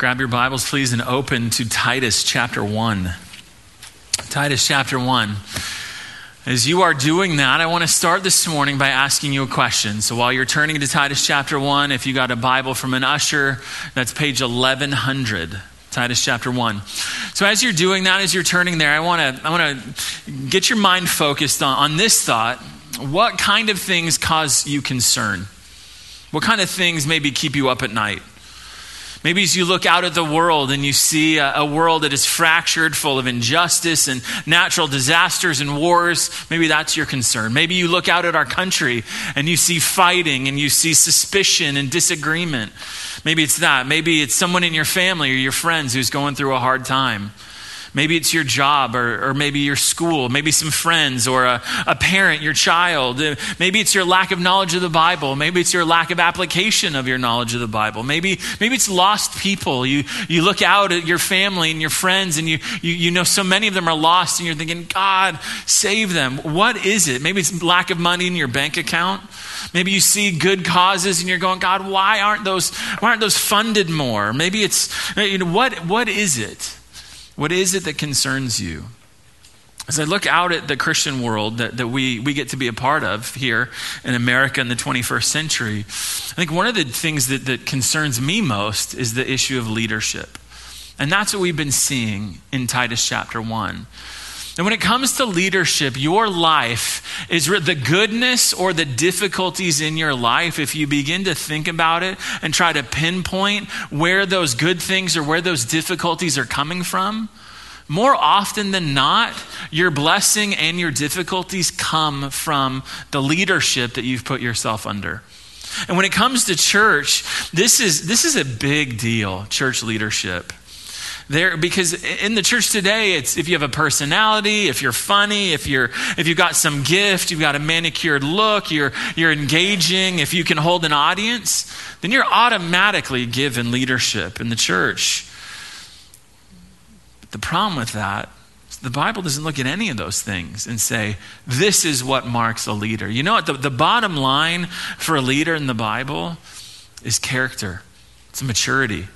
Grab your Bibles, please, and open to Titus chapter 1. Titus chapter 1. As you are doing that, I want to start this morning by asking you a question. So while you're turning to Titus chapter 1, if you got a Bible from an usher, that's page 1100. Titus chapter 1. So as you're doing that, as you're turning there, I want to I want to get your mind focused on, on this thought. What kind of things cause you concern? What kind of things maybe keep you up at night? Maybe as you look out at the world and you see a, a, world that is fractured, full of injustice and natural disasters and wars, maybe that's your concern. Maybe you look out at our country and you see fighting and you see suspicion and disagreement. Maybe it's that. Maybe it's someone in your family or your friends who's going through a hard time. Maybe it's your job or, or maybe your school, maybe some friends or a, a parent, your child. Uh, maybe it's your lack of knowledge of the Bible. Maybe it's your lack of application of your knowledge of the Bible. Maybe, maybe it's lost people. You, you look out at your family and your friends and you, you, you know so many of them are lost and you're thinking, God, save them. What is it? Maybe it's lack of money in your bank account. Maybe you see good causes and you're going, God, why aren't those, why aren't those funded more? Maybe it's, you know, what, what is it? What is it that concerns you? As I look out at the Christian world that, that we, we get to be a part of here in America in the 21st century, I think one of the things that, that concerns me most is the issue of leadership. And that's what we've been seeing in Titus chapter 1. And when it comes to leadership, your life is the goodness or the difficulties in your life, if you begin to think about it and try to pinpoint where those good things or where those difficulties are coming from, more often than not, your blessing and your difficulties come from the leadership that you've put yourself under. And when it comes to church, this is, this is a big deal, church leadership there because in the church today it's if you have a personality if you're funny if you're if you've got some gift you've got a manicured look you're you're engaging if you can hold an audience then you're automatically given leadership in the church but the problem with that the Bible doesn't look at any of those things and say, this is what marks a leader. You know what? The, the bottom line for a leader in the Bible is character, it's maturity.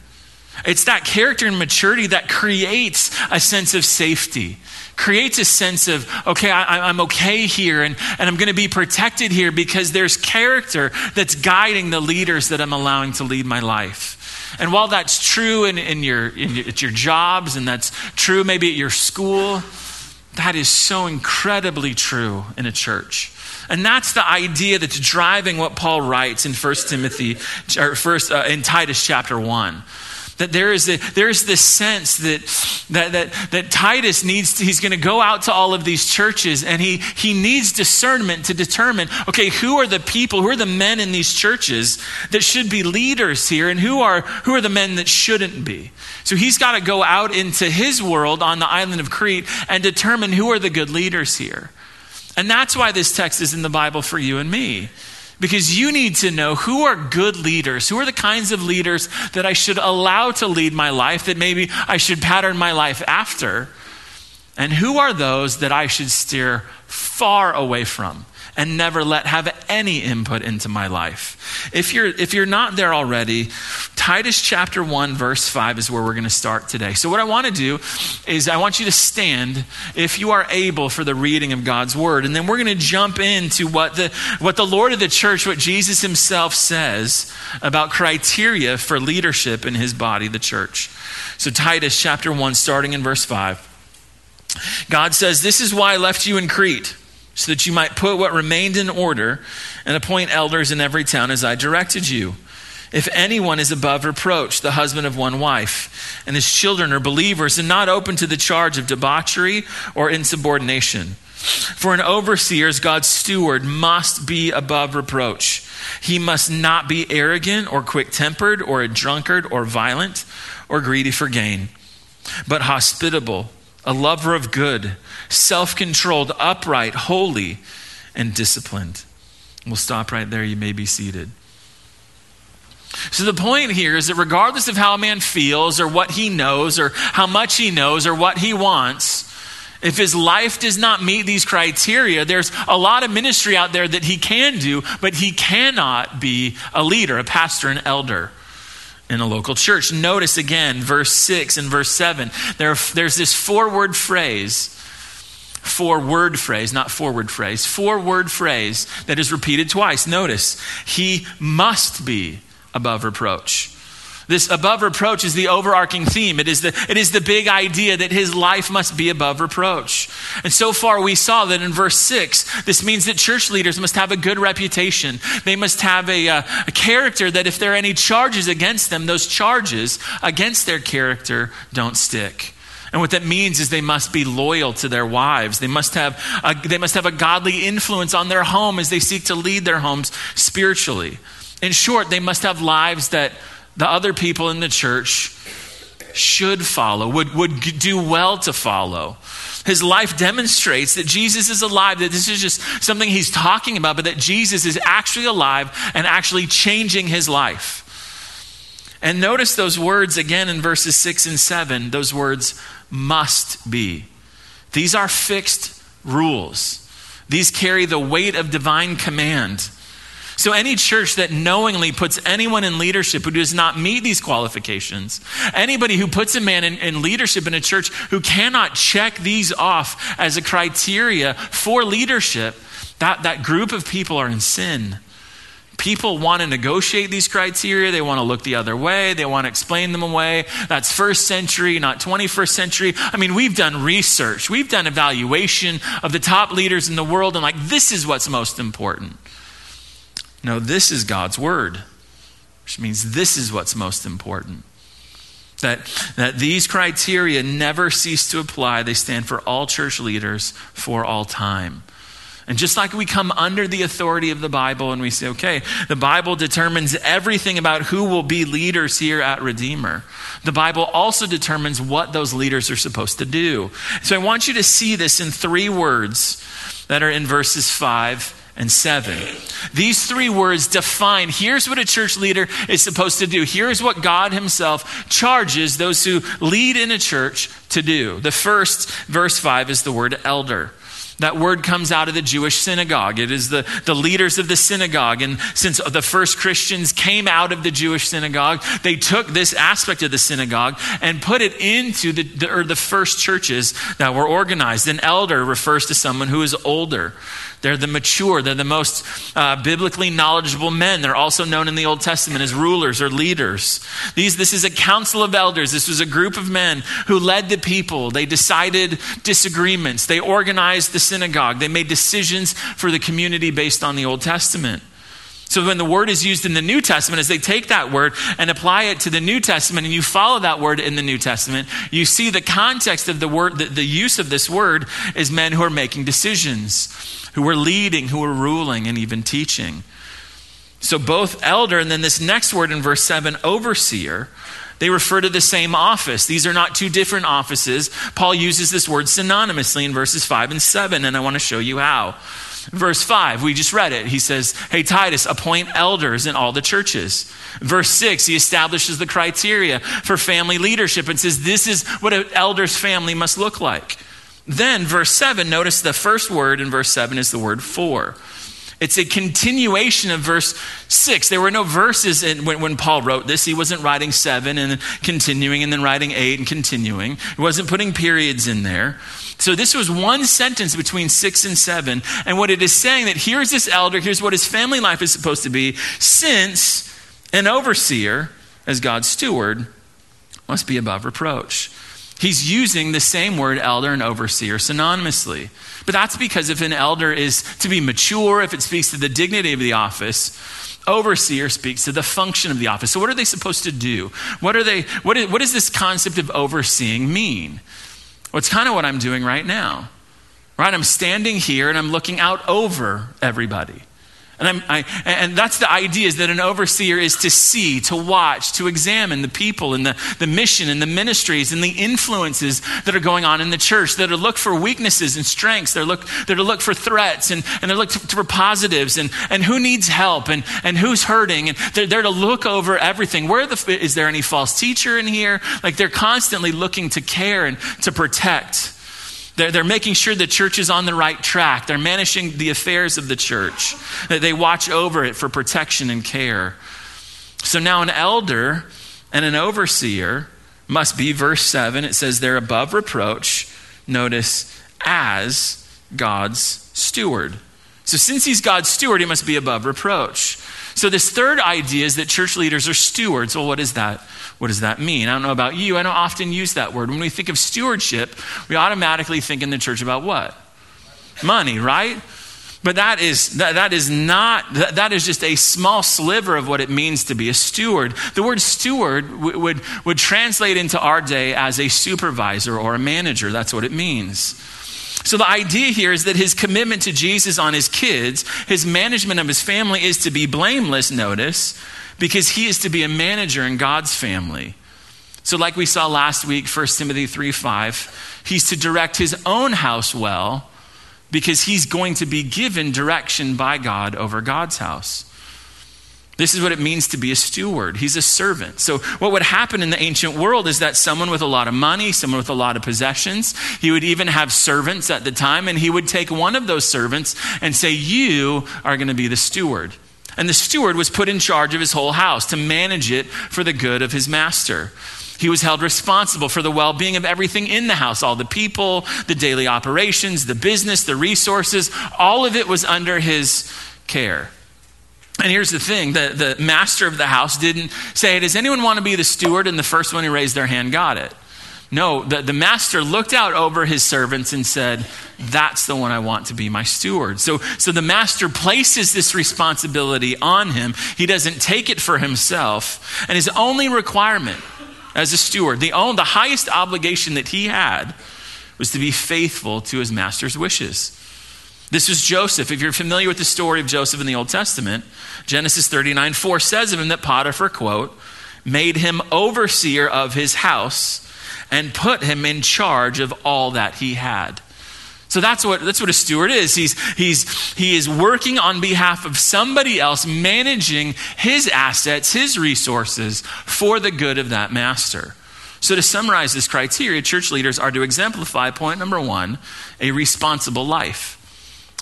It's that character and maturity that creates a sense of safety, creates a sense of, okay, I, am okay here and, and I'm going to be protected here because there's character that's guiding the leaders that I'm allowing to lead my life. And while that's true in, in, your, in your, at your jobs and that's true maybe at your school, that is so incredibly true in a church. And that's the idea that's driving what Paul writes in 1 Timothy, or first, uh, in Titus chapter 1. That there is, a, there is this sense that, that, that, that Titus needs, to, he's going to go out to all of these churches and he, he needs discernment to determine, okay, who are the people, who are the men in these churches that should be leaders here and who are, who are the men that shouldn't be. So he's got to go out into his world on the island of Crete and determine who are the good leaders here. And that's why this text is in the Bible for you and me because you need to know who are good leaders, who are the kinds of leaders that I should allow to lead my life, that maybe I should pattern my life after, and who are those that I should steer far away from and never let have any input into my life. If you're if you're not there already, Titus chapter 1 verse 5 is where we're going to start today. So what I want to do is I want you to stand if you are able for the reading of God's word and then we're going to jump into what the what the Lord of the church what Jesus himself says about criteria for leadership in his body the church. So Titus chapter 1 starting in verse 5 God says, This is why I left you in Crete so that you might put what remained in order and appoint elders in every town as I directed you. If anyone is above reproach, the husband of one wife, and his children are believers and not open to the charge of debauchery or insubordination. For an overseer as God's steward must be above reproach. He must not be arrogant or quick tempered or a drunkard or violent or greedy for gain, but hospitable a lover of good, self controlled, upright, holy, and disciplined. We'll stop right there. You may be seated. So, the point here is that regardless of how a man feels, or what he knows, or how much he knows, or what he wants, if his life does not meet these criteria, there's a lot of ministry out there that he can do, but he cannot be a leader, a pastor, an elder. In a local church. Notice again, verse 6 and verse 7. There, there's this four word phrase, four word phrase, not forward phrase, four word phrase that is repeated twice. Notice, he must be above reproach. This above reproach is the overarching theme. It is the, it is the big idea that his life must be above reproach. And so far, we saw that in verse 6, this means that church leaders must have a good reputation. They must have a, a, uh, a character that if there are any charges against them, those charges against their character don't stick. And what that means is they must be loyal to their wives. They must have a, they must have a godly influence on their home as they seek to lead their homes spiritually. In short, they must have lives that the other people in the church should follow, would, would do well to follow. His life demonstrates that Jesus is alive, that this is just something he's talking about, but that Jesus is actually alive and actually changing his life. And notice those words again in verses 6 and 7. Those words must be. These are fixed rules, these carry the weight of divine command. So, any church that knowingly puts anyone in leadership who does not meet these qualifications, anybody who puts a man in, in, leadership in a church who cannot check these off as a criteria for leadership, that, that group of people are in sin. People want to negotiate these criteria. They want to look the other way. They want to explain them away. That's first century, not 21st century. I mean, we've done research, we've done evaluation of the top leaders in the world, and like, this is what's most important. No, this is God's word, which means this is what's most important. That, that these criteria never cease to apply. They stand for all church leaders for all time. And just like we come under the authority of the Bible and we say, okay, the Bible determines everything about who will be leaders here at Redeemer, the Bible also determines what those leaders are supposed to do. So I want you to see this in three words that are in verses 5 and 7. These three words define here's what a church leader is supposed to do. Here's what God Himself charges those who lead in a church to do. The first, verse 5, is the word elder. That word comes out of the Jewish synagogue. It is the, the leaders of the synagogue. And since the first Christians came out of the Jewish synagogue, they took this aspect of the synagogue and put it into the, the, or the first churches that were organized. An elder refers to someone who is older. They're the mature, they're the most uh, biblically knowledgeable men. They're also known in the Old Testament as rulers or leaders. These, this is a council of elders. This was a group of men who led the people. They decided disagreements, they organized the synagogue, they made decisions for the community based on the Old Testament. So when the word is used in the New Testament, as they take that word and apply it to the New Testament, and you follow that word in the New Testament, you see the context of the word, the, the use of this word is men who are making decisions who are leading, who are ruling, and even teaching. So both elder and then this next word in verse 7, overseer, they refer to the same office. These are not two different offices. Paul uses this word synonymously in verses 5 and 7, and I want to show you how. Verse 5, we just read it. He says, Hey, Titus, appoint elders in all the churches. Verse 6, he establishes the criteria for family leadership and says, This is what an elder's family must look like. Then, verse 7, notice the first word in verse 7 is the word for. It's a continuation of verse 6. There were no verses in, when, when, Paul wrote this. He wasn't writing 7 and continuing and then writing 8 and continuing. He wasn't putting periods in there. So this was one sentence between 6 and 7. And what it is saying that here's this elder, here's what his family life is supposed to be, since an overseer, as God's steward, must be above reproach. He's using the same word elder and overseer synonymously. But that's because if an elder is to be mature, if it speaks to the dignity of the office, overseer speaks to the function of the office. So, what are they supposed to do? What, are they, what, is, what does this concept of overseeing mean? Well, it's kind of what I'm doing right now. Right? I'm standing here and I'm looking out over everybody. And, I, and, that's the idea is that an overseer is to see, to watch, to examine the people and the, the mission and the ministries and the influences that are going on in the church. That are look for weaknesses and strengths. They're look, they're to look for threats and, and they're look for positives and, and who needs help and, and who's hurting. And they're, they're to look over everything. Where the, is there any false teacher in here? Like they're constantly looking to care and to protect. They're, they're making sure the church is on the right track. They're managing the affairs of the church. They watch over it for protection and care. So now, an elder And an overseer must be, verse 7, it says they're above reproach. Notice, as God's steward. So, since he's God's steward, he must be above reproach. So, this third idea is that church leaders are stewards. Well, what is that? What does that mean? I don't know about you. I don't often use that word. When we think of stewardship, we automatically think in the church about what? Money, right? But that is, that, that is not, that, that is just a small sliver of what it means to be a steward. The word steward w- would, would translate into our day as a supervisor or a manager. That's what it means. So the idea here is that his commitment to Jesus on his kids, his management of his family is to be blameless, notice, because he is to be a manager in God's family. So, like we saw last week, 1 Timothy 3 5, he's to direct his own house well because he's going to be given direction by God over God's house. This is what it means to be a steward. He's a servant. So, what would happen in the ancient world is that someone with a lot of money, someone with a lot of possessions, he would even have servants at the time, and he would take one of those servants and say, You are going to be the steward. And the steward was put in charge of his whole house to manage it for the good of his master. He was held responsible for the well being of everything in the house all the people, the daily operations, the business, the resources. All of it was under his care. And here's the thing the, the master of the house didn't say, Does anyone want to be the steward? And the first one who raised their hand got it. No, the, the master looked out over his servants and said, That's the one I want to be my steward. So, so the master places this responsibility on him. He doesn't take it for himself. And his only requirement as a steward, the, own, the highest obligation that he had was to be faithful to his master's wishes. This is Joseph. If you're familiar with the story of Joseph in the Old Testament, Genesis 39 4 says of him that Potiphar, quote, made him overseer of his house and put him in charge of all that he had. So that's what, that's what a steward is. He's, he's, he is working on behalf of somebody else, managing his assets, his resources for the good of that master. So, to summarize this criteria, church leaders are to exemplify point number one a responsible life.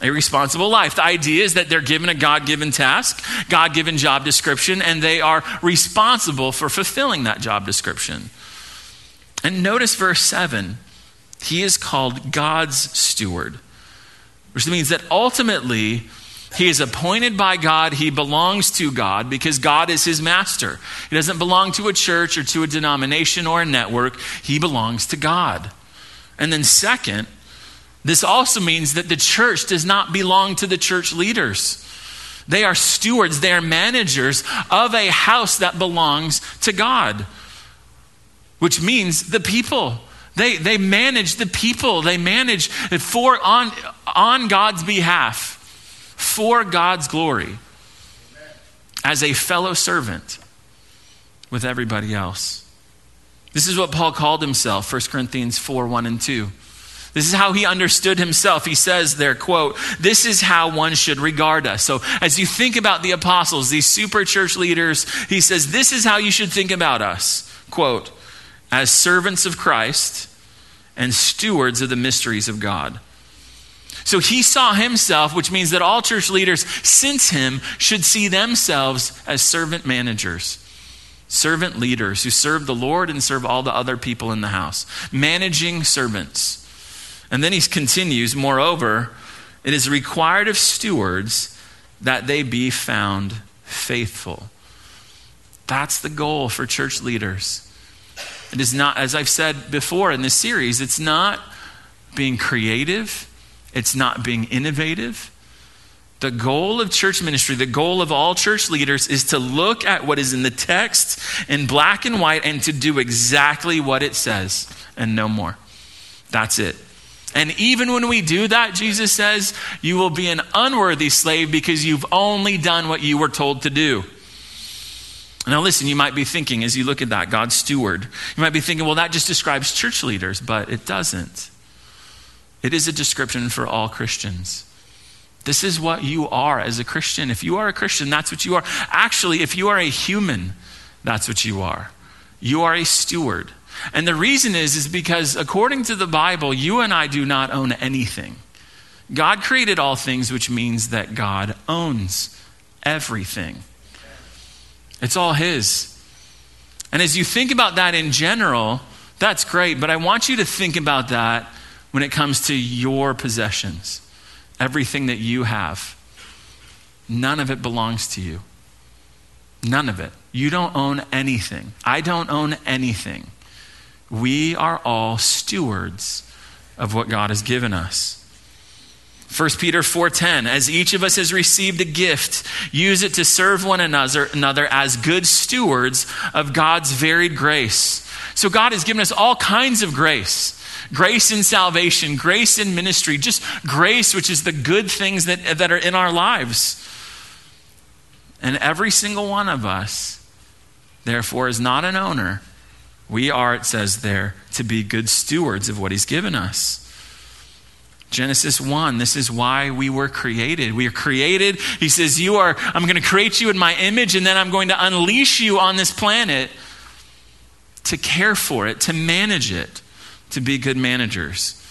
A responsible life. The idea is that they're given a God given task, God given job description, and they are responsible for fulfilling that job description. And notice verse 7 he is called God's steward, which means that ultimately he is appointed by God. He belongs to God because God is his master. He doesn't belong to a church or to a denomination or a network. He belongs to God. And then, second, this also means that the church does not belong to the church leaders. They are stewards, they are managers of a house that belongs to God, which means the people. They, they manage the people. They manage for on, on God's behalf, for God's glory, as a fellow servant with everybody else. This is what Paul called himself, 1 Corinthians 4 1 and 2. This is how he understood himself. He says there, quote, this is how one should regard us. So as you think about the apostles, these super church leaders, he says, this is how you should think about us. Quote, as servants of Christ and stewards of the mysteries of God. So he saw himself, which means that all church leaders since him should see themselves as servant managers, servant leaders who serve the Lord and serve all the other people in the house, managing servants. And then he continues, moreover, it is required of stewards that they be found faithful. That's the goal for church leaders. It is not, as I've said before in this series, it's not being creative, it's not being innovative. The goal of church ministry, the goal of all church leaders is to look at what is in the text in black and white and to do exactly what it says and no more. That's it. And even when we do that, Jesus says, you will be an unworthy slave because you've only done what you were told to do. Now, listen, you might be thinking as you look at that, God's steward, you might be thinking, well, that just describes church leaders, but it doesn't. It is a description for all Christians. This is what you are as a Christian. If you are a Christian, that's what you are. Actually, if you are a human, that's what you are. You are a steward. And the reason is is because according to the Bible, you and I do not own anything. God created all things, which means that God owns everything. It's all His. And as you think about that in general, that's great, but I want you to think about that when it comes to your possessions, everything that you have. None of it belongs to you. None of it. You don't own anything. I don't own anything. We are all stewards of what God has given us. 1 Peter 4:10 As each of us has received a gift use it to serve one another, another as good stewards of God's varied grace. So God has given us all kinds of grace. Grace in salvation, grace in ministry, just grace which is the good things that, that are in our lives. And every single one of us therefore is not an owner. We are it says there to be good stewards of what he's given us. Genesis 1, this is why we were created. We are created. He says, You are, I'm going to create you in my image, and then I'm going to unleash you on this planet to care for it, to manage it, to be good managers.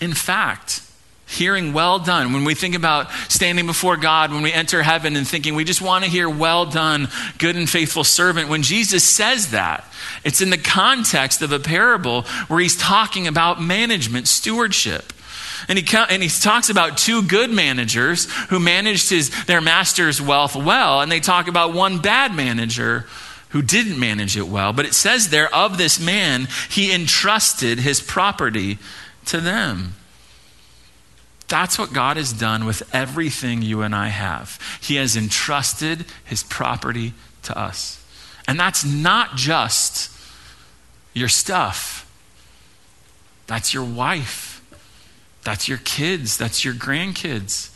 In fact, hearing well done, when we think about standing before God, when we enter heaven and thinking we just want to hear well done, good and faithful servant, when Jesus says that, it's in the context of a parable where he's talking about management, stewardship. And he, and he talks about two good managers who managed his, their master's wealth well, and they talk about one bad manager who didn't manage it well. But it says there, of this man, he entrusted his property to them. That's what God has done with everything you and I have. He has entrusted his property to us. And that's not just your stuff, that's your wife, that's your kids, that's your grandkids.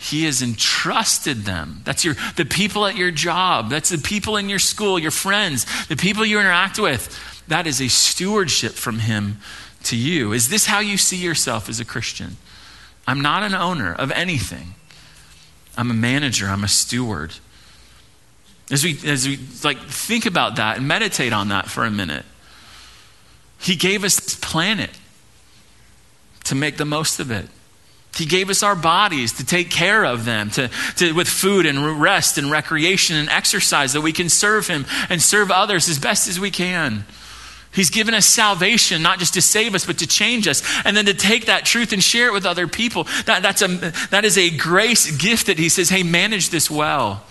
He has entrusted them. That's your the people at your job. That's the people in your school, your friends, the people you interact with. That is a stewardship from him to you. Is this how you see yourself as a Christian? I'm not an owner of anything. I'm a manager, I'm a steward. As we as we like think about that and meditate on that for a minute. He gave us this planet to make the most of it. He gave us our bodies to take care of them, to, to, with food and rest and recreation and exercise, that we can serve Him and serve others as best as we can. He's given us salvation, not just to save us, but to change us. And then to take that truth and share it with other people. That, that's a, that is a grace gift that He says, hey, manage this well.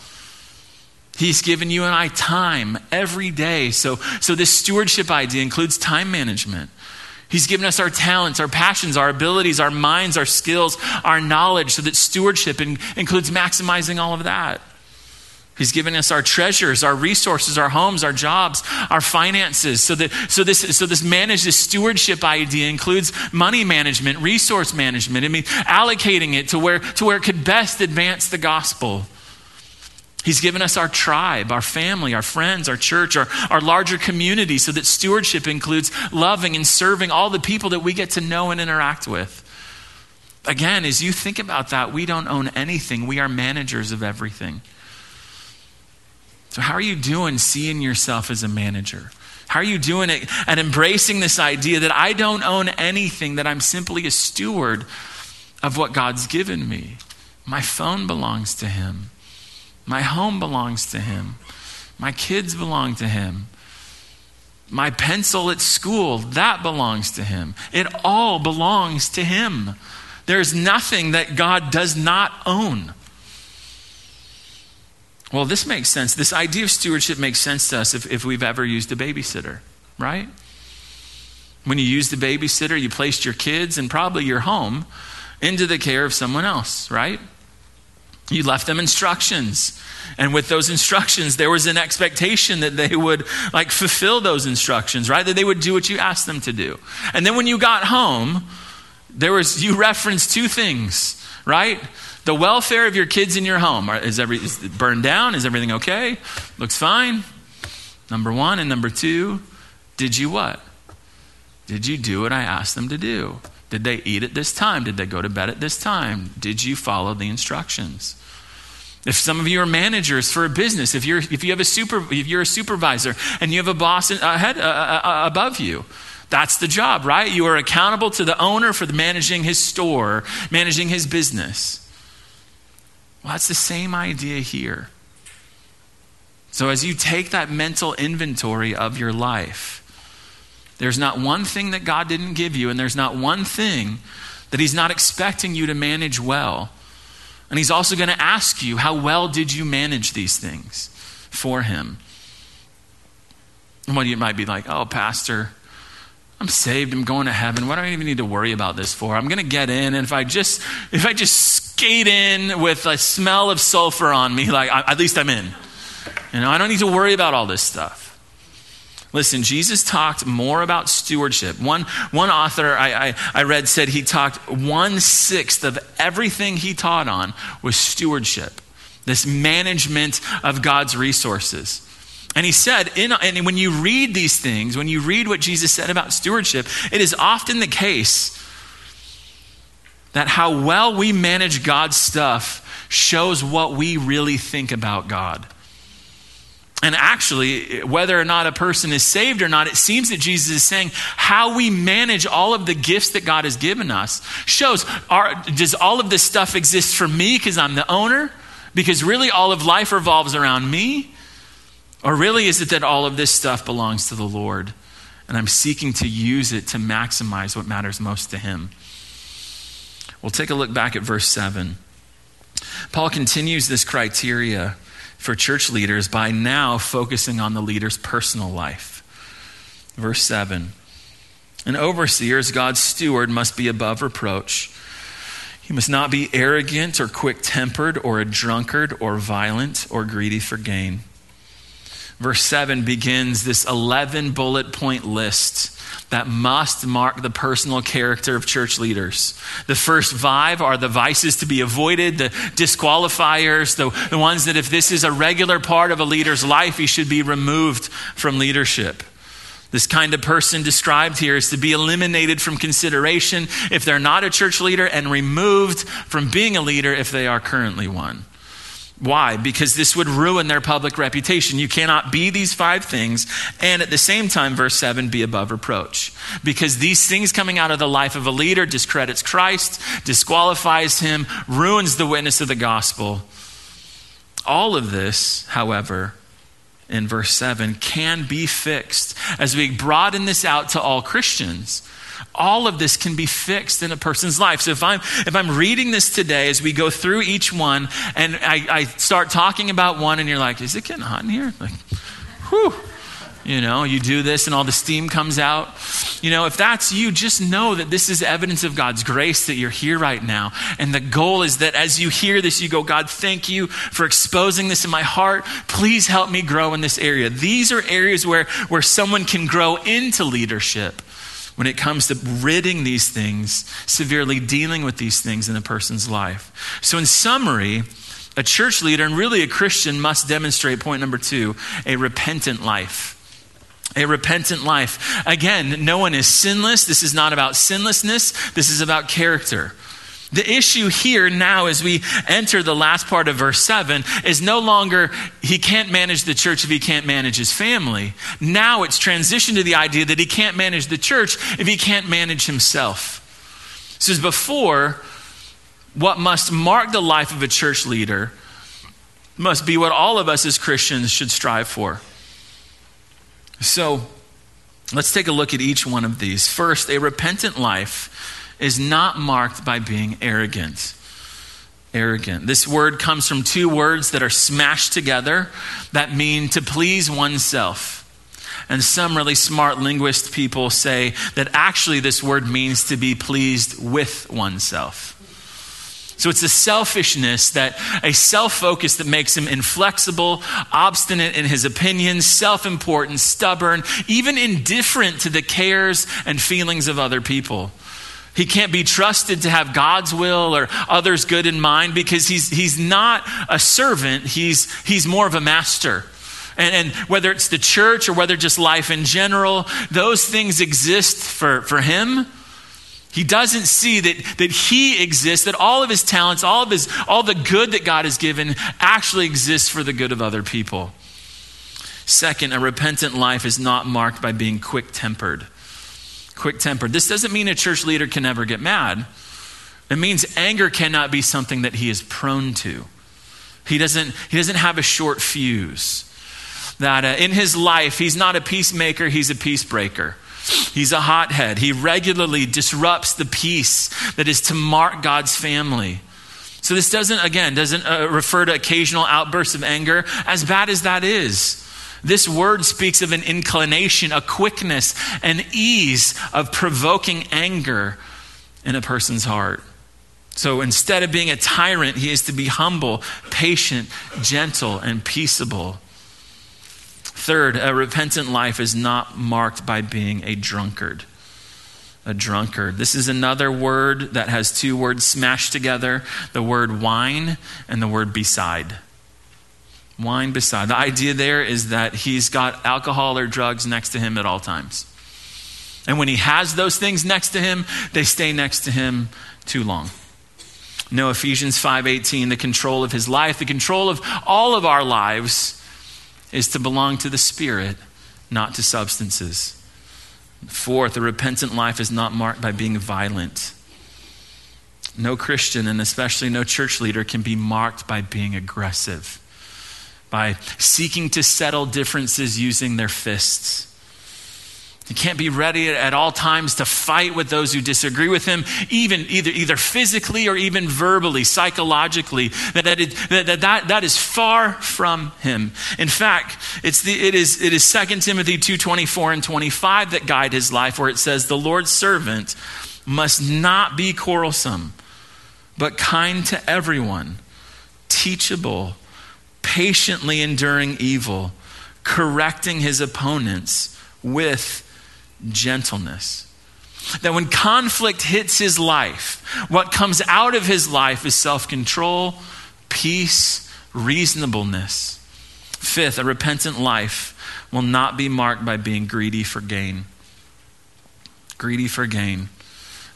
He's given you and I time every day. So, so this stewardship idea includes time management. He's given us our talents, our passions, our abilities, our minds, our skills, our knowledge, so that stewardship in, includes maximizing all of that. He's given us our treasures, our resources, our homes, our jobs, our finances. So that so this so this manage this stewardship idea includes money management, resource management. I mean, allocating it to where to where it could best advance the gospel. He's given us our tribe, our family, our friends, our church, our, our larger community, so that stewardship includes loving and serving all the people that we get to know and interact with. Again, as you think about that, we don't own anything, we are managers of everything. So, how are you doing seeing yourself as a manager? How are you doing it and embracing this idea that I don't own anything, that I'm simply a steward of what God's given me? My phone belongs to Him. My home belongs to him. My kids belong to him. My pencil at school, that belongs to him. It all belongs to him. There's nothing that God does not own. Well, this makes sense. This idea of stewardship makes sense to us if, if we've ever used a babysitter, right? When you used a babysitter, you placed your kids and probably your home into the care of someone else, right? You left them instructions. And with those instructions, there was an expectation that they would like fulfill those instructions, right? That they would do what you asked them to do. And then when you got home, there was you referenced two things, right? The welfare of your kids in your home. Is, every, is burned down? Is everything okay? Looks fine. Number one. And number two, did you what? Did you do what I asked them to do? Did they eat at this time? Did they go to bed at this time? Did you follow the instructions? If some of you are managers for a business, if you're, if you have a super, if you're a supervisor and you have a boss ahead, uh, uh, uh, above you, that's the job, right? You are accountable to the owner for the managing his store, managing his business. Well, that's the same idea here. So, as you take that mental inventory of your life, there's not one thing that God didn't give you, and there's not one thing that He's not expecting you to manage well. And He's also going to ask you, How well did you manage these things for Him? And one you might be like, Oh, Pastor, I'm saved. I'm going to heaven. What do I even need to worry about this for? I'm going to get in, and if I just if I just skate in with a smell of sulfur on me, like I, at least I'm in. You know, I don't need to worry about all this stuff. Listen, Jesus talked more about stewardship. One, one author I, I, I read said he talked one sixth of everything he taught on was stewardship, this management of God's resources. And he said, in, and when you read these things, when you read what Jesus said about stewardship, it is often the case that how well we manage God's stuff shows what we really think about God. And actually, whether or not a person is saved or not, it seems that Jesus is saying how we manage all of the gifts that God has given us shows are, does all of this stuff exist for me because I'm the owner? Because really, all of life revolves around me? Or really, is it that all of this stuff belongs to the Lord and I'm seeking to use it to maximize what matters most to Him? We'll take a look back at verse 7. Paul continues this criteria for church leaders by now focusing on the leader's personal life. Verse 7 An overseer, as God's steward, must be above reproach. He must not be arrogant or quick tempered or a drunkard or violent or greedy for gain verse 7 begins this 11 bullet point list that must mark the personal character of church leaders. The first five are the vices to be avoided, the disqualifiers, the, the ones that if this is a regular part of a leader's life, he should be removed from leadership. This kind of person described here is to be eliminated from consideration if they're not a church leader and removed from being a leader if they are currently one. Why? Because this would ruin their public reputation. You cannot be these five things and at the same time, verse 7, be above reproach. Because these things coming out of the life of a leader discredits Christ, disqualifies him, ruins the witness of the gospel. All of this, however, in verse 7, can be fixed as we broaden this out to all Christians all of this can be fixed in a person's life. So if I'm if I'm reading this today as we go through each one and I, I start talking about one and you're like, is it getting hot in here? Like, whew. You know, you do this and all the steam comes out. You know, if that's you, just know that this is evidence of God's grace that you're here right now. And the goal is that as you hear this, you go, God, thank you for exposing this in my heart. Please help me grow in this area. These are areas where, where someone can grow into leadership when it comes to ridding these things, severely dealing with these things in a person's life. So, in summary, a church leader and really a Christian must demonstrate point number two a repentant life. A repentant life. Again, no one is sinless. This is not about sinlessness, this is about character. The issue here now, as we enter the last part of verse 7, is no longer he can't manage the church if he can't manage his family. Now it's transitioned to the idea that he can't manage the church if he can't manage himself. So, as before, what must mark the life of a church leader must be what all of us as Christians should strive for. So, let's take a look at each one of these. First, a repentant life is not marked by being arrogant. Arrogant. This word comes from two words that are smashed together that mean to please oneself. And some really smart linguist people say that actually this word means to be pleased with oneself. So it's a selfishness that a self focus that makes him inflexible, obstinate in his opinions, self important, stubborn, even indifferent to the cares and feelings of other people. He can't be trusted to have God's will or others' good in mind because he's, he's not a servant, he's, he's more of a master. And, and, whether it's the church or whether just life in general, those things exist for, for him. He doesn't see that, that he exists, that all of his talents, all of his, all the good that God has given actually exists for the good of other people. Second, a repentant life is not marked by being quick tempered quick tempered. This doesn't mean a church leader can never get mad. It means anger cannot be something that he is prone to. He doesn't, he doesn't have a short fuse. that uh, in his life, he's not a peacemaker, he's a peacebreaker. He's a hothead. He regularly disrupts the peace that is to mark God's family. So this doesn't, again, doesn't uh, refer to occasional outbursts of anger, as bad as that is. This word speaks of an inclination, a quickness, an ease of provoking anger in a person's heart. So instead of being a tyrant, he is to be humble, patient, gentle, and peaceable. Third, a repentant life is not marked by being a drunkard. A drunkard. This is another word that has two words smashed together the word wine and the word beside. Wine beside. The idea there is that he's got alcohol or drugs next to him at all times. And when he has those things next to him, they stay next to him too long. No, Ephesians 5:18, the control of his life, the control of all of our lives is to belong to the Spirit, not to substances. Fourth, a repentant life is not marked by being violent. No Christian, and especially no church leader, can be marked by being aggressive, by seeking to settle differences using their fists. He can't be ready at all times to fight with those who disagree with him, even either, either physically or even verbally, psychologically. That, that, it, that, that, that is far from him. In fact, it's the, it, is, it is 2 Timothy 2.24 and 25 that guide his life, where it says, The Lord's servant must not be quarrelsome, but kind to everyone, teachable, patiently enduring evil, correcting his opponents with gentleness. That when conflict hits his life, what comes out of his life is self control, peace, reasonableness. Fifth, a repentant life will not be marked by being greedy for gain. Greedy for gain.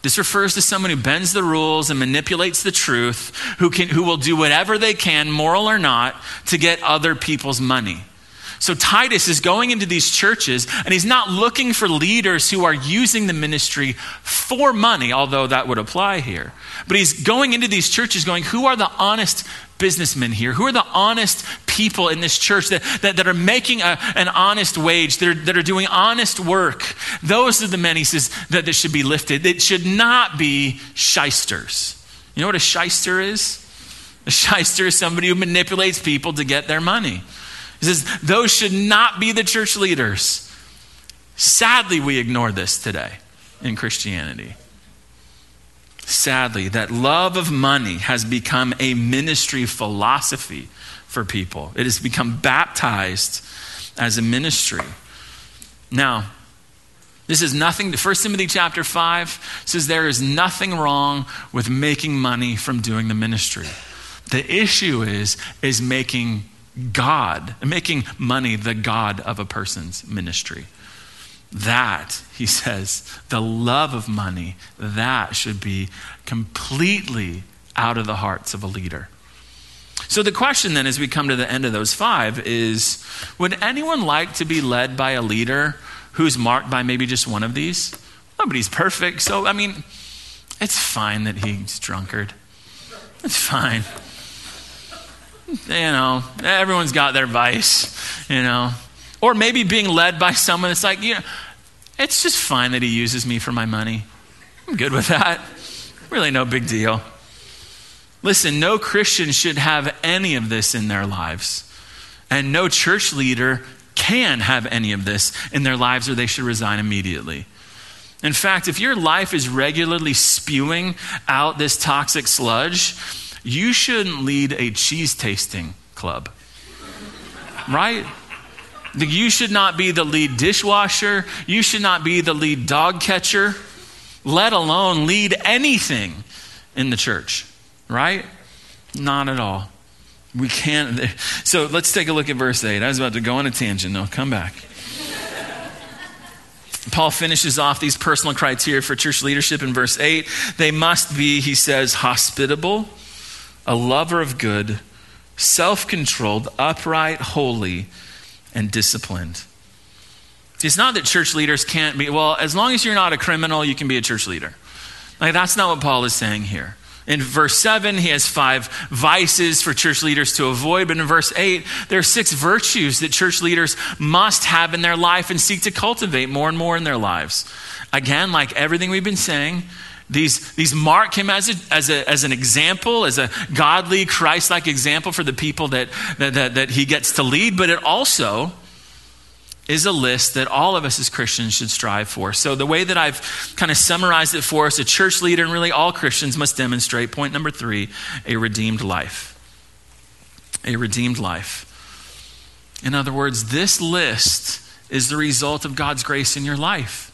This refers to someone who bends the rules and manipulates the truth, who, can, who will do whatever they can, moral or not, to get other people's money. So Titus is going into these churches and he's not looking for leaders who are using the ministry for money, although that would apply here. But he's going into these churches going, who are the honest businessmen here? Who are the honest people in this church that, that, that are making a, an honest wage, that are, that are doing honest work? Those are the men, he says, that, that should be lifted. It should not be shysters. You know what a shyster is? A shyster is somebody who manipulates people to get their money. He says, those should not be the church leaders. Sadly, we ignore this today in Christianity. Sadly, that love of money has become a ministry philosophy for people. It has become baptized as a ministry. Now, this is nothing, 1 Timothy chapter 5 says there is nothing wrong with making money from doing the ministry. The issue is, is making God, making money the God of a person's ministry. That, he says, the love of money, that should be completely out of the hearts of a leader. So the question then, as we come to the end of those five, is would anyone like to be led by a leader who's marked by maybe just one of these? Nobody's perfect. So, I mean, it's fine that he's drunkard. It's fine you know, everyone's got their vice, you know. Or maybe being led by someone that's like, you know, it's just fine that he uses me for my money. I'm good with that. Really no big deal. Listen, no Christian should have any of this in their lives. And no church leader can have any of this in their lives or they should resign immediately. In fact, if your life is regularly spewing out this toxic sludge, you shouldn't lead a cheese tasting club. Right? You should not be the lead dishwasher. You should not be the lead dog catcher, let alone lead anything in the church. Right? Not at all. We can't. So let's take a look at verse 8. I was about to go on a tangent. No, come back. Paul finishes off these personal criteria for church leadership in verse 8. They must be, he says, hospitable a lover of good, self controlled, upright, holy, and disciplined. It's not that church leaders can't be, well, as long as you're not a criminal, you can be a church leader. Like, that's not what Paul is saying here. In verse 7, he has five vices for church leaders to avoid. But in verse 8, there are six virtues that church leaders must have in their life and seek to cultivate more and more in their lives. Again, like everything we've been saying, these, these mark him as, a, as, a, as an example, as a godly, Christ like example for the people that, that, that, that he gets to lead, but it also is a list that all of us as Christians should strive for. So, the way that I've kind of summarized it for us, a church leader and really all Christians must demonstrate point number three a redeemed life. A redeemed life. In other words, this list is the result of God's grace in your life.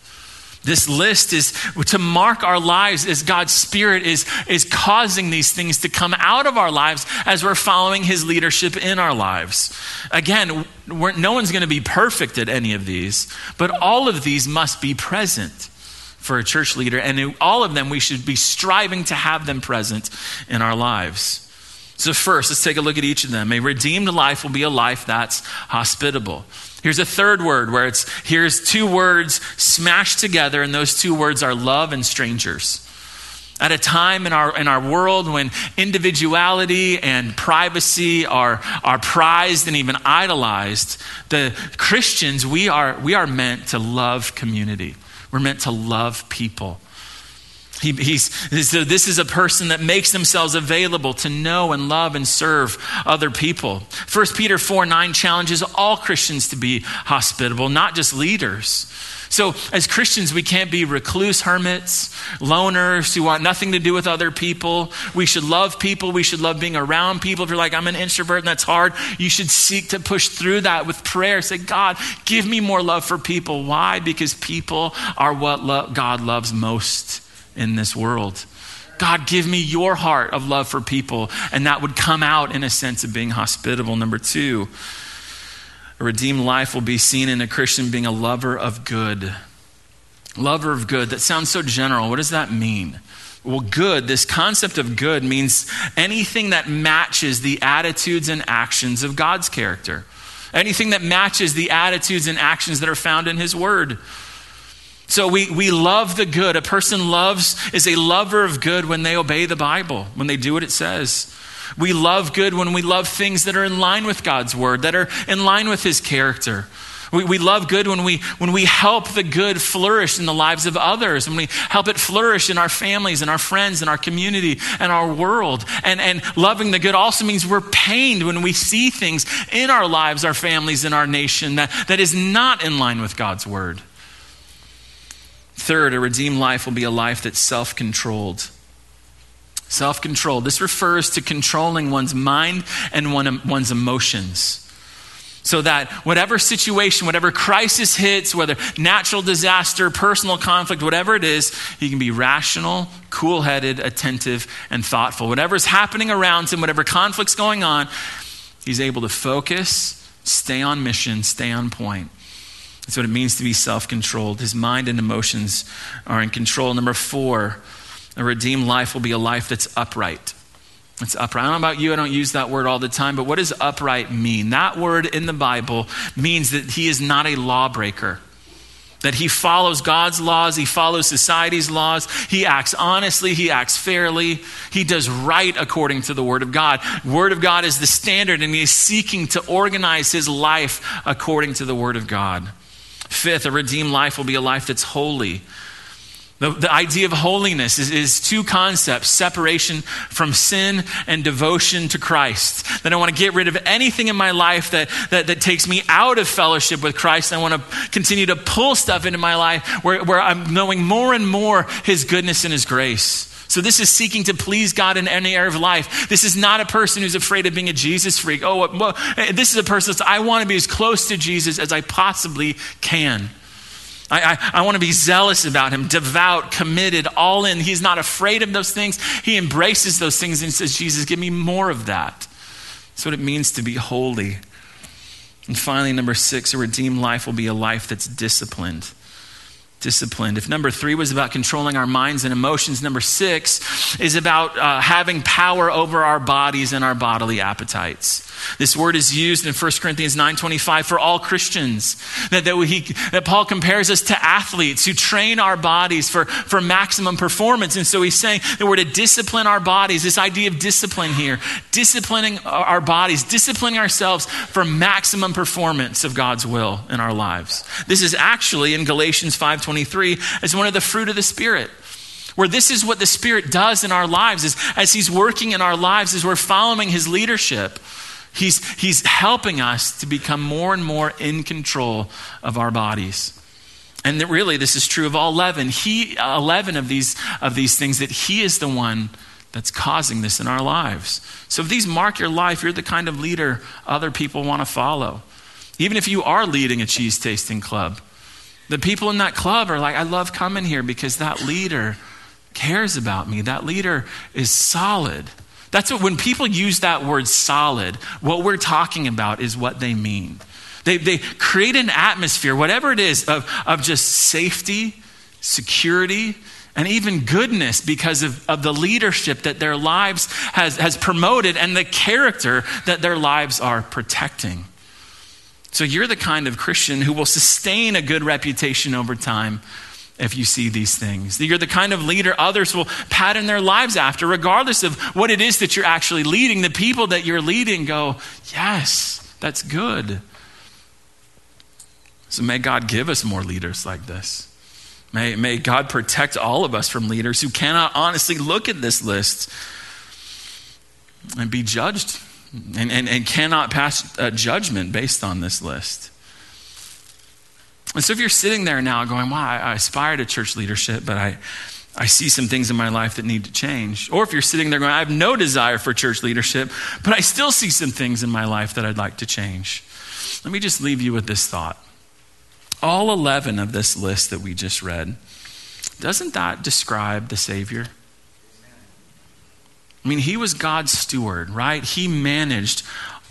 This list is to mark our lives as God's Spirit is, is causing these things to come out of our lives as we're following His leadership in our lives. Again, no one's going to be perfect at any of these, but all of these must be present for a church leader, and all of them we should be striving to have them present in our lives. So, first, let's take a look at each of them. A redeemed life will be a life that's hospitable. Here's a third word where it's here's two words smashed together, and those two words are love and strangers. At a time in our, in our world when individuality and privacy are, are prized and even idolized, the Christians, we are, we are meant to love community. We're meant to love people. He, he's, so this is a person that makes themselves available to know and love and serve other people. 1 Peter 4 9 challenges all Christians to be hospitable, not just leaders. So, as Christians, we can't be recluse hermits, loners who want nothing to do with other people. We should love people. We should love being around people. If you're like, I'm an introvert and that's hard, you should seek to push through that with prayer. Say, God, give me more love for people. Why? Because people are what lo- God loves most in this world. God, give me your heart of love for people. And that would come out in a sense of being hospitable. Number two, a redeemed life will be seen in a Christian being a lover of good. Lover of good. That sounds so general. What does that mean? Well, good, this concept of good means anything that matches the attitudes and actions of God's character. Anything that matches the attitudes and actions that are found in His Word. So we, we love the good. A person loves, is a lover of good when they obey the Bible, when they do what it says. We love good when we love things that are in line with God's word, that are in line with his character. We, we love good when we, when we help the good flourish in the lives of others, when we help it flourish in our families and our friends and our community and our world. And, and loving the good also means we're pained when we see things in our lives, our families, and our nation that, that is not in line with God's word. Third, a redeemed life will be a life that's self controlled. Self controlled. This refers to controlling one's mind and one's emotions. So that whatever situation, whatever crisis hits, whether natural disaster, personal conflict, whatever it is, he can be rational, cool headed, attentive, and thoughtful. Whatever's happening around him, whatever conflict's going on, he's able to focus, stay on mission, stay on point. That's what it means to be self controlled. His mind and emotions are in control. Number four, a redeemed life will be a life that's upright. It's upright. I don't know about you, I don't use that word all the time, but what does upright mean? That word in the Bible means that he is not a lawbreaker. That he follows God's laws, he follows society's laws, he acts honestly, he acts fairly, he does right according to the Word of God. Word of God is the standard, and he is seeking to organize his life according to the Word of God. Fifth, a redeemed life will be a life that's holy. The, the idea of holiness is, is, two concepts separation from sin and devotion to Christ. That I want to get rid of anything in my life that, that, that takes me out of fellowship with Christ. I want to continue to pull stuff into my life where, where I'm knowing more and more His goodness and His grace. So, this is seeking to please God in any area of life. This is not a person who's afraid of being a Jesus freak. Oh, well, eh, this is a person that's, I want to be as close to Jesus as I possibly can. I, I, I want to be zealous about him, devout, committed, all in. He's not afraid of those things. He embraces those things and says, Jesus, give me more of that. That's what it means to be holy. And finally, number six, a redeemed life will be a life that's disciplined. Disciplined. If number three was about controlling our minds and emotions, number six is about uh, having power over our bodies and our bodily appetites. This word is used in 1 Corinthians 9.25 for all Christians. That, that, he, that Paul compares us to athletes who train our bodies for, for maximum performance. And so he's saying that we're to discipline our bodies, this idea of discipline here, disciplining our bodies, disciplining ourselves for maximum performance of God's will in our lives. This is actually in Galatians 5.23 as one of the fruit of the Spirit where this is what the Spirit does in our lives is as He's working in our lives, as we're following His leadership. He's, he's helping us to become more and more in control of our bodies. And that really, this is true of all 11. He, 11 of these, of these things, that He is the one that's causing this in our lives. So if these mark your life, you're the kind of leader other people want to follow. Even if you are leading a cheese tasting club, the people in that club are like, I love coming here because that leader cares about me. That leader is solid. That's what, when people use that word solid, what we're talking about is what they mean. They, they create an atmosphere, whatever it is, of, of just safety, security, and even goodness because of, of the leadership that their lives has, has promoted and the character that their lives are protecting. So you're the kind of Christian who will sustain a good reputation over time if you see these things. You're the kind of leader others will pattern their lives after, regardless of what it is that you're actually leading. The people that you're leading go, Yes, that's good. So may God give us more leaders like this. May, may God protect all of us from leaders who cannot honestly look at this list and be judged Mm-hmm. and, and, and cannot pass judgment based on this list. And so if you're sitting there now going, wow, I, I aspire to church leadership, but I, I see some things in my life that need to change. Or if you're sitting there going, I have no desire for church leadership, but I still see some things in my life that I'd like to change. Let me just leave you with this thought. All 11 of this list that we just read, doesn't that describe the Savior? I mean, he was God's steward, right? He managed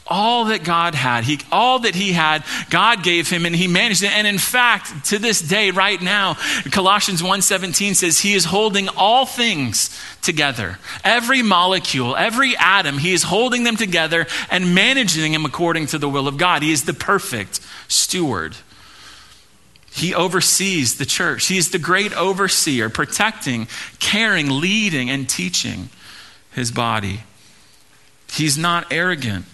all that God had, he, all that he had, God gave him and he managed it. And in fact, to this day, right now, Colossians 1.17 says he is holding all things together. Every molecule, every atom, he is holding them together and managing them according to the will of God. He is the perfect steward. He oversees the church. He is the great overseer, protecting, caring, leading, and teaching his body. He's not arrogant.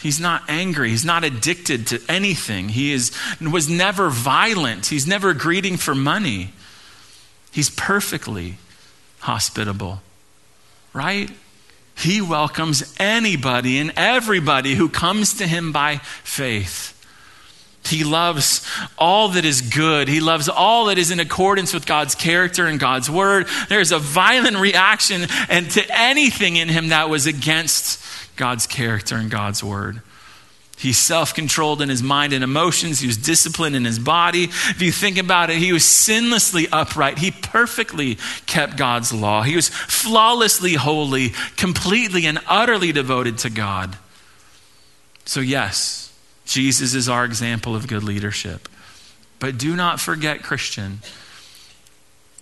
He's not angry. He's not addicted to anything. He is, was never violent. He's never greeting for money. He's perfectly hospitable, right? He welcomes anybody and everybody who comes to him by faith. He loves all that is good. He loves all that is in accordance with God's character and God's word. There's a violent reaction and to anything in him that was against God's character and God's word. He's self controlled in his mind and emotions. He was disciplined in his body. If you think about it, he was sinlessly upright. He perfectly kept God's law. He was flawlessly holy, completely and utterly devoted to God. So, yes, Jesus is our example of good leadership. But do not forget, Christian,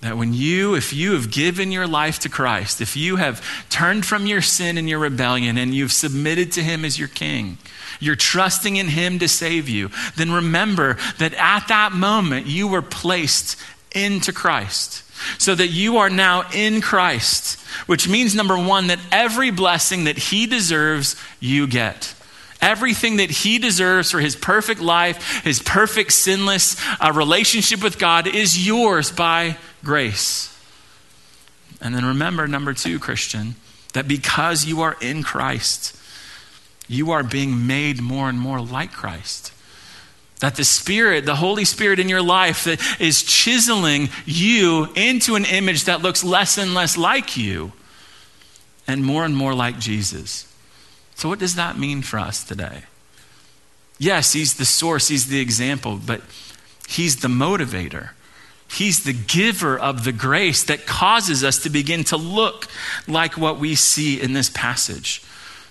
that when you, if you have given your life to Christ, if you have turned from your sin and your rebellion and you've submitted to Him as your King, you're trusting in Him to save you, then remember that at that moment you were placed into Christ. So that you are now in Christ, which means, number one, that every blessing that He deserves, you get. Everything that he deserves for his perfect life, his perfect sinless uh, relationship with God is yours by grace. And then remember, number two, Christian, that because you are in Christ, you are being made more and more like Christ. That the Spirit, the Holy Spirit in your life, that is chiseling you into an image that looks less and less like you and more and more like Jesus. So, what does that mean for us today? Yes, He's the source, He's the example, but He's the motivator. He's the giver of the grace that causes us to begin to look like what we see in this passage.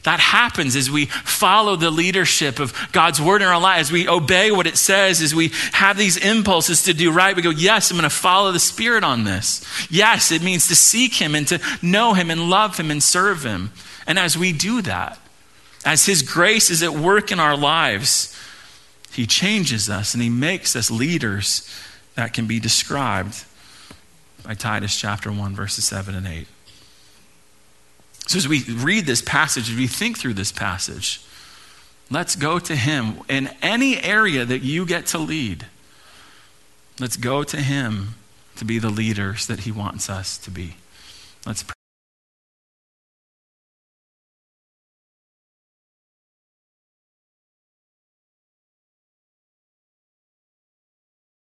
That happens as we follow the leadership of God's word in our lives. We obey what it says, as we have these impulses to do right. We go, Yes, I'm going to follow the Spirit on this. Yes, it means to seek Him and to know Him and love Him and serve Him. And as we do that, as His grace is at work in our lives, He changes us and He makes us leaders that can be described by Titus chapter 1, verses 7 and 8. So, as we read this passage, as we think through this passage, let's go to Him in any area that you get to lead. Let's go to Him to be the leaders that He wants us to be. Let's pray.